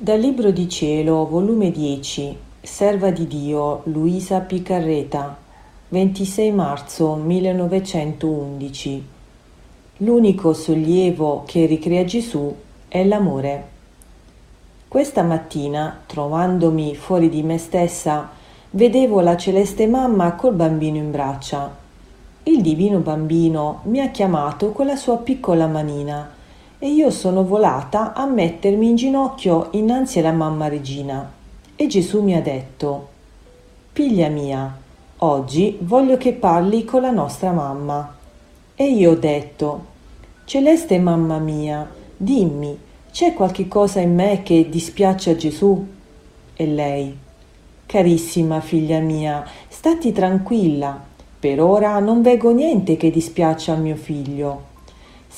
Dal Libro di Cielo, volume 10, Serva di Dio, Luisa Picarreta, 26 marzo 1911. L'unico sollievo che ricrea Gesù è l'amore. Questa mattina, trovandomi fuori di me stessa, vedevo la celeste mamma col bambino in braccia. Il divino bambino mi ha chiamato con la sua piccola manina e io sono volata a mettermi in ginocchio innanzi alla mamma regina. E Gesù mi ha detto, Figlia mia, oggi voglio che parli con la nostra mamma. E io ho detto, Celeste mamma mia, dimmi, c'è qualche cosa in me che dispiace a Gesù? E lei, Carissima figlia mia, stati tranquilla, per ora non vego niente che dispiace al mio figlio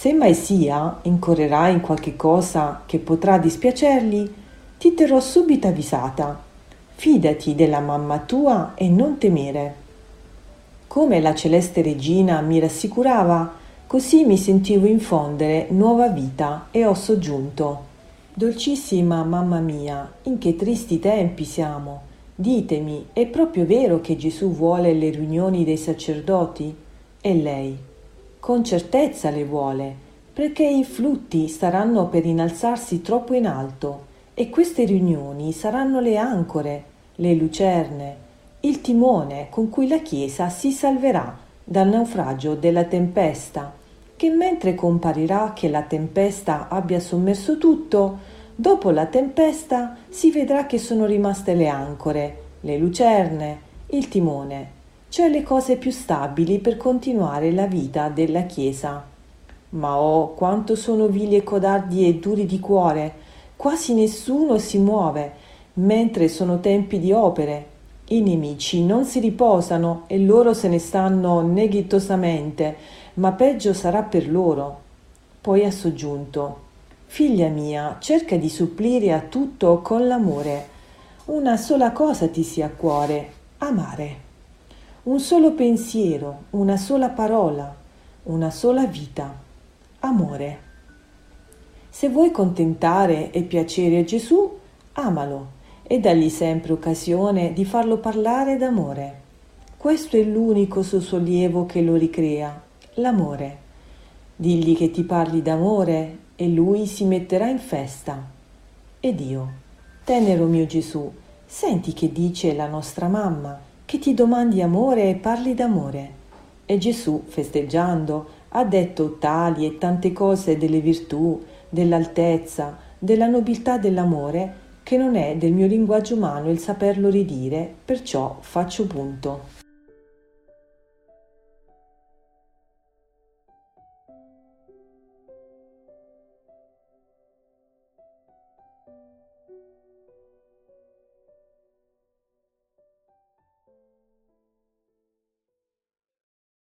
se mai sia incorrerà in qualche cosa che potrà dispiacergli, ti terrò subito avvisata. Fidati della mamma tua e non temere. Come la celeste regina mi rassicurava, così mi sentivo infondere nuova vita e ho soggiunto. Dolcissima mamma mia, in che tristi tempi siamo. Ditemi, è proprio vero che Gesù vuole le riunioni dei sacerdoti? E lei, con certezza le vuole, perché i flutti staranno per innalzarsi troppo in alto e queste riunioni saranno le ancore, le lucerne, il timone con cui la Chiesa si salverà dal naufragio della tempesta, che mentre comparirà che la tempesta abbia sommerso tutto, dopo la tempesta si vedrà che sono rimaste le ancore, le lucerne, il timone cioè le cose più stabili per continuare la vita della Chiesa. Ma oh, quanto sono vili e codardi e duri di cuore! Quasi nessuno si muove, mentre sono tempi di opere. I nemici non si riposano e loro se ne stanno neghitosamente, ma peggio sarà per loro. Poi ha soggiunto: Figlia mia, cerca di supplire a tutto con l'amore. Una sola cosa ti sia a cuore: amare un solo pensiero, una sola parola, una sola vita, amore. Se vuoi contentare e piacere a Gesù, amalo e dagli sempre occasione di farlo parlare d'amore. Questo è l'unico suo sollievo che lo ricrea, l'amore. Digli che ti parli d'amore e lui si metterà in festa. Ed io, tenero mio Gesù, senti che dice la nostra mamma che ti domandi amore e parli d'amore. E Gesù, festeggiando, ha detto tali e tante cose delle virtù, dell'altezza, della nobiltà dell'amore, che non è del mio linguaggio umano il saperlo ridire, perciò faccio punto.